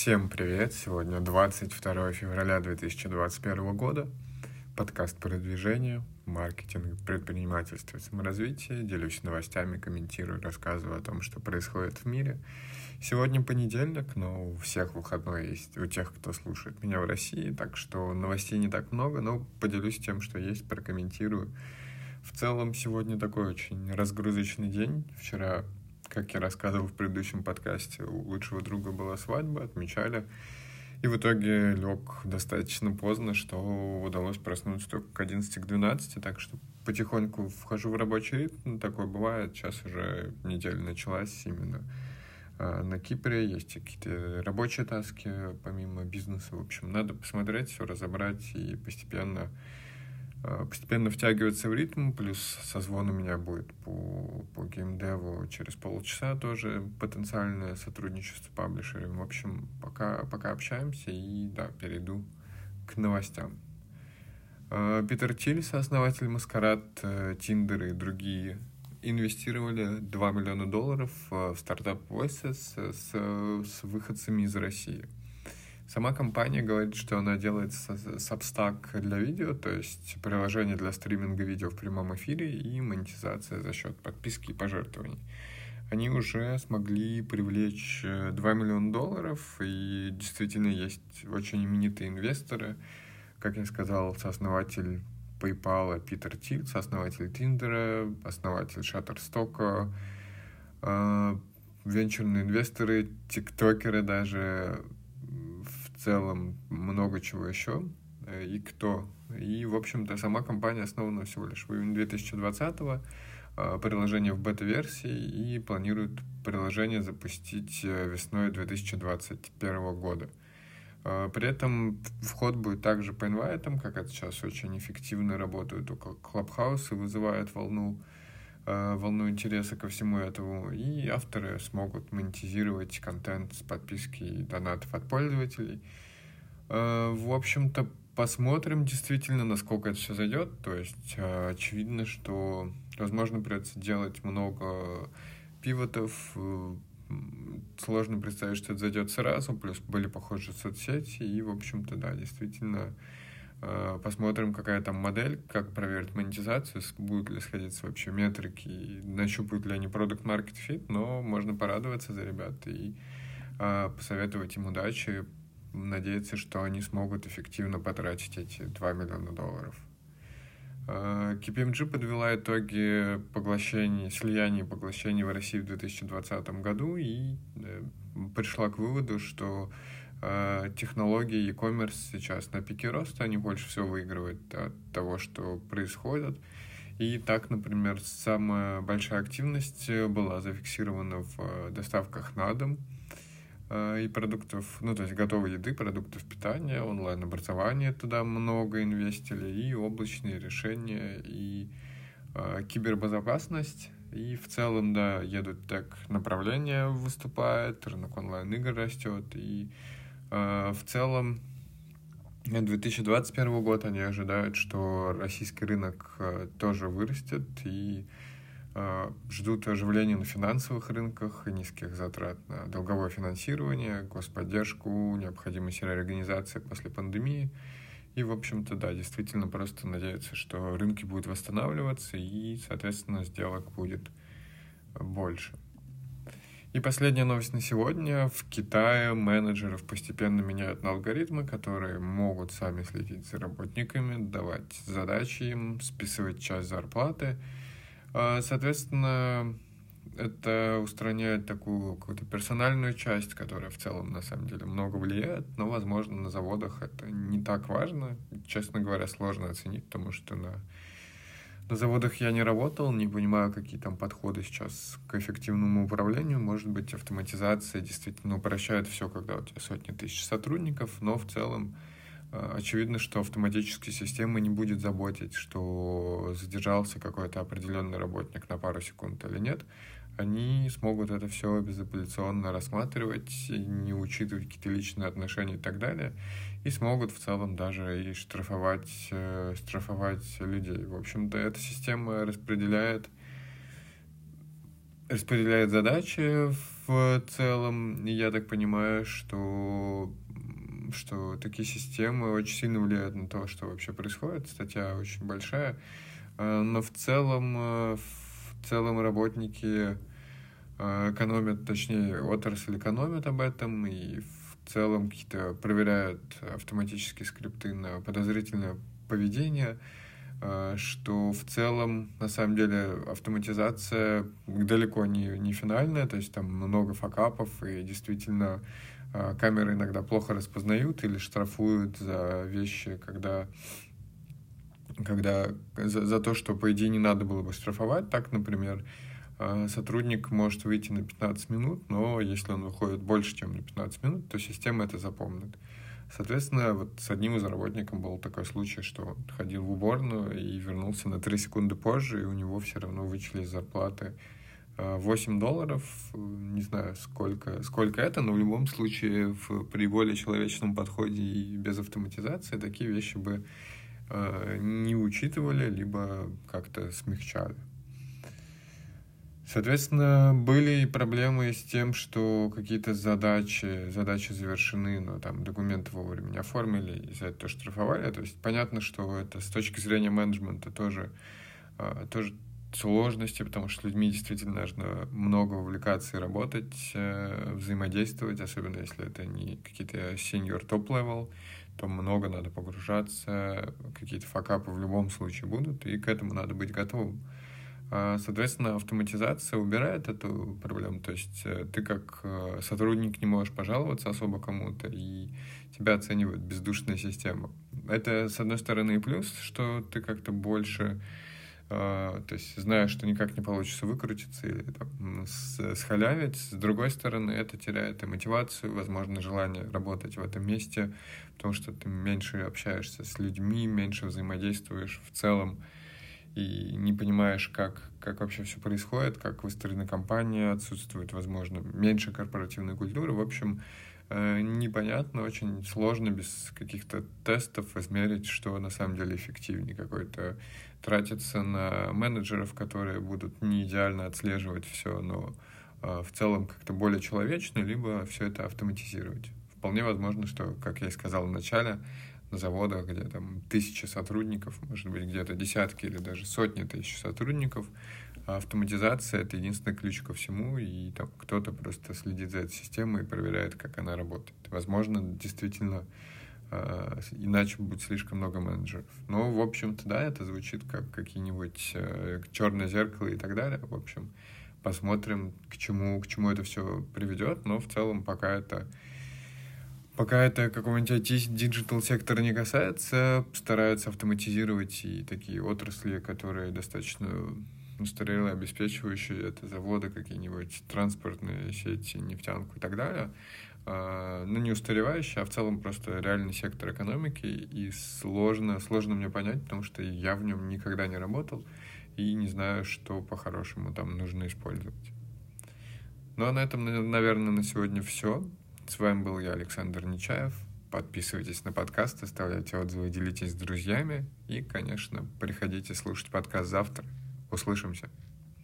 Всем привет! Сегодня 22 февраля 2021 года. Подкаст продвижения, маркетинг, предпринимательство и саморазвитие. Делюсь новостями, комментирую, рассказываю о том, что происходит в мире. Сегодня понедельник, но у всех выходной есть, у тех, кто слушает меня в России, так что новостей не так много, но поделюсь тем, что есть, прокомментирую. В целом, сегодня такой очень разгрузочный день. Вчера как я рассказывал в предыдущем подкасте, у лучшего друга была свадьба, отмечали. И в итоге лег достаточно поздно, что удалось проснуться только к 11 к 12, так что потихоньку вхожу в рабочий ритм. Такое бывает. Сейчас уже неделя началась именно а, на Кипре. Есть какие-то рабочие таски помимо бизнеса. В общем, надо посмотреть, все разобрать и постепенно постепенно втягиваться в ритм, плюс созвон у меня будет по, по геймдеву через полчаса тоже потенциальное сотрудничество с паблишерами. В общем, пока, пока общаемся и, да, перейду к новостям. Э, Питер Тиль, сооснователь Маскарад, Тиндер и другие инвестировали 2 миллиона долларов в стартап Voices с, с выходцами из России – Сама компания говорит, что она делает Substack для видео, то есть приложение для стриминга видео в прямом эфире и монетизация за счет подписки и пожертвований. Они уже смогли привлечь 2 э, миллиона долларов, и действительно есть очень именитые инвесторы. Как я сказал, сооснователь PayPal Питер Тиль, сооснователь Тиндера, основатель Shutterstock, э, венчурные инвесторы, тиктокеры даже, в целом много чего еще э, и кто. И, в общем-то, сама компания основана всего лишь в июне 2020 го а, приложение в бета-версии и планирует приложение запустить э, весной 2021 года. А, при этом вход будет также по инвайтам, как это сейчас очень эффективно работают у Clubhouse и вызывает волну волну интереса ко всему этому, и авторы смогут монетизировать контент с подписки и донатов от пользователей. Э, в общем-то, посмотрим действительно, насколько это все зайдет. То есть э, очевидно, что, возможно, придется делать много пивотов. Сложно представить, что это зайдет сразу, плюс были похожие соцсети, и, в общем-то, да, действительно, Э, посмотрим, какая там модель, как проверить монетизацию, будут ли сходиться вообще метрики, нащупают ли они продукт market fit, но можно порадоваться за ребят и э, посоветовать им удачи, надеяться, что они смогут эффективно потратить эти 2 миллиона долларов. KPMG э, подвела итоги поглощений, слияний и поглощений в России в 2020 году и пришла к выводу, что Э, технологии e-commerce сейчас на пике роста, они больше всего выигрывают от того, что происходит. И так, например, самая большая активность была зафиксирована в э, доставках на дом э, и продуктов, ну, то есть готовой еды, продуктов питания, онлайн-образование туда много инвестили, и облачные решения, и э, кибербезопасность. И в целом, да, едут так направления выступает, рынок онлайн-игр растет, и Э, в целом, 2021 год они ожидают, что российский рынок э, тоже вырастет и э, ждут оживления на финансовых рынках, низких затрат на долговое финансирование, господдержку, необходимость реорганизации после пандемии. И, в общем-то, да, действительно просто надеются, что рынки будут восстанавливаться и, соответственно, сделок будет больше. И последняя новость на сегодня. В Китае менеджеров постепенно меняют на алгоритмы, которые могут сами следить за работниками, давать задачи им, списывать часть зарплаты. А, соответственно, это устраняет такую какую-то персональную часть, которая в целом на самом деле много влияет, но, возможно, на заводах это не так важно. Честно говоря, сложно оценить, потому что на на заводах я не работал, не понимаю, какие там подходы сейчас к эффективному управлению. Может быть, автоматизация действительно упрощает все, когда у тебя сотни тысяч сотрудников, но в целом э, очевидно, что автоматическая система не будет заботить, что задержался какой-то определенный работник на пару секунд или нет. Они смогут это все безапелляционно рассматривать, не учитывать какие-то личные отношения и так далее и смогут в целом даже и штрафовать, э, штрафовать людей. В общем-то, эта система распределяет, распределяет задачи, в целом, я так понимаю, что что такие системы очень сильно влияют на то, что вообще происходит. Статья очень большая. А, но в целом, э, в целом работники э, экономят, точнее, отрасль экономит об этом, и в целом какие-то проверяют автоматические скрипты на подозрительное поведение, э, что в целом, на самом деле, автоматизация далеко не, не финальная, то есть там много факапов, и действительно камеры иногда плохо распознают или штрафуют за вещи, когда когда за, за то, что, по идее, не надо было бы штрафовать, так, например, э, сотрудник может выйти на 15 минут, но если он выходит больше, чем на 15 минут, то система это запомнит. Соответственно, вот с одним из работников был такой случай, что он ходил в уборную и вернулся на 3 секунды позже, и у него все равно вычли из зарплаты 8 э, долларов, не знаю, сколько, сколько это, но в любом случае в, при более человечном подходе и без автоматизации такие вещи бы не учитывали, либо как-то смягчали. Соответственно, были и проблемы с тем, что какие-то задачи, задачи завершены, но там документы вовремя не оформили, и за это штрафовали. То есть понятно, что это с точки зрения менеджмента тоже, э, тоже сложности, потому что с людьми действительно нужно много увлекаться и работать, э, взаимодействовать, особенно если это не какие-то senior top-level, то много надо погружаться, какие-то факапы в любом случае будут, и к этому надо быть готовым. А, соответственно, автоматизация убирает эту проблему. То есть э, ты как э, сотрудник не можешь пожаловаться особо кому-то, и тебя оценивает бездушная система. Это, с одной стороны, и плюс, что ты как-то больше то есть знаешь, что никак не получится выкрутиться или там, схалявить. С другой стороны, это теряет и мотивацию, возможно, желание работать в этом месте, потому что ты меньше общаешься с людьми, меньше взаимодействуешь в целом и не понимаешь, как, как вообще все происходит, как выстроена компания, отсутствует, возможно, меньше корпоративной культуры. В общем, непонятно, очень сложно без каких-то тестов измерить, что на самом деле эффективнее. Какой-то тратиться на менеджеров, которые будут не идеально отслеживать все, но э, в целом как-то более человечно, либо все это автоматизировать. Вполне возможно, что, как я и сказал в начале, на заводах, где там тысячи сотрудников, может быть, где-то десятки или даже сотни тысяч сотрудников, автоматизация — это единственный ключ ко всему, и там кто-то просто следит за этой системой и проверяет, как она работает. Возможно, действительно, э, иначе будет слишком много менеджеров. Но, в общем-то, да, это звучит как какие-нибудь э, черное зеркало и так далее. В общем, посмотрим, к чему, к чему это все приведет, но в целом пока это Пока это какого-нибудь digital сектора не касается, стараются автоматизировать и такие отрасли, которые достаточно устарелые, обеспечивающие это заводы, какие-нибудь транспортные сети, нефтянку и так далее. А, ну, не устаревающие, а в целом просто реальный сектор экономики. И сложно, сложно мне понять, потому что я в нем никогда не работал и не знаю, что по-хорошему там нужно использовать. Ну, а на этом, наверное, на сегодня все. С вами был я, Александр Нечаев. Подписывайтесь на подкаст, оставляйте отзывы, делитесь с друзьями. И, конечно, приходите слушать подкаст завтра. Услышимся.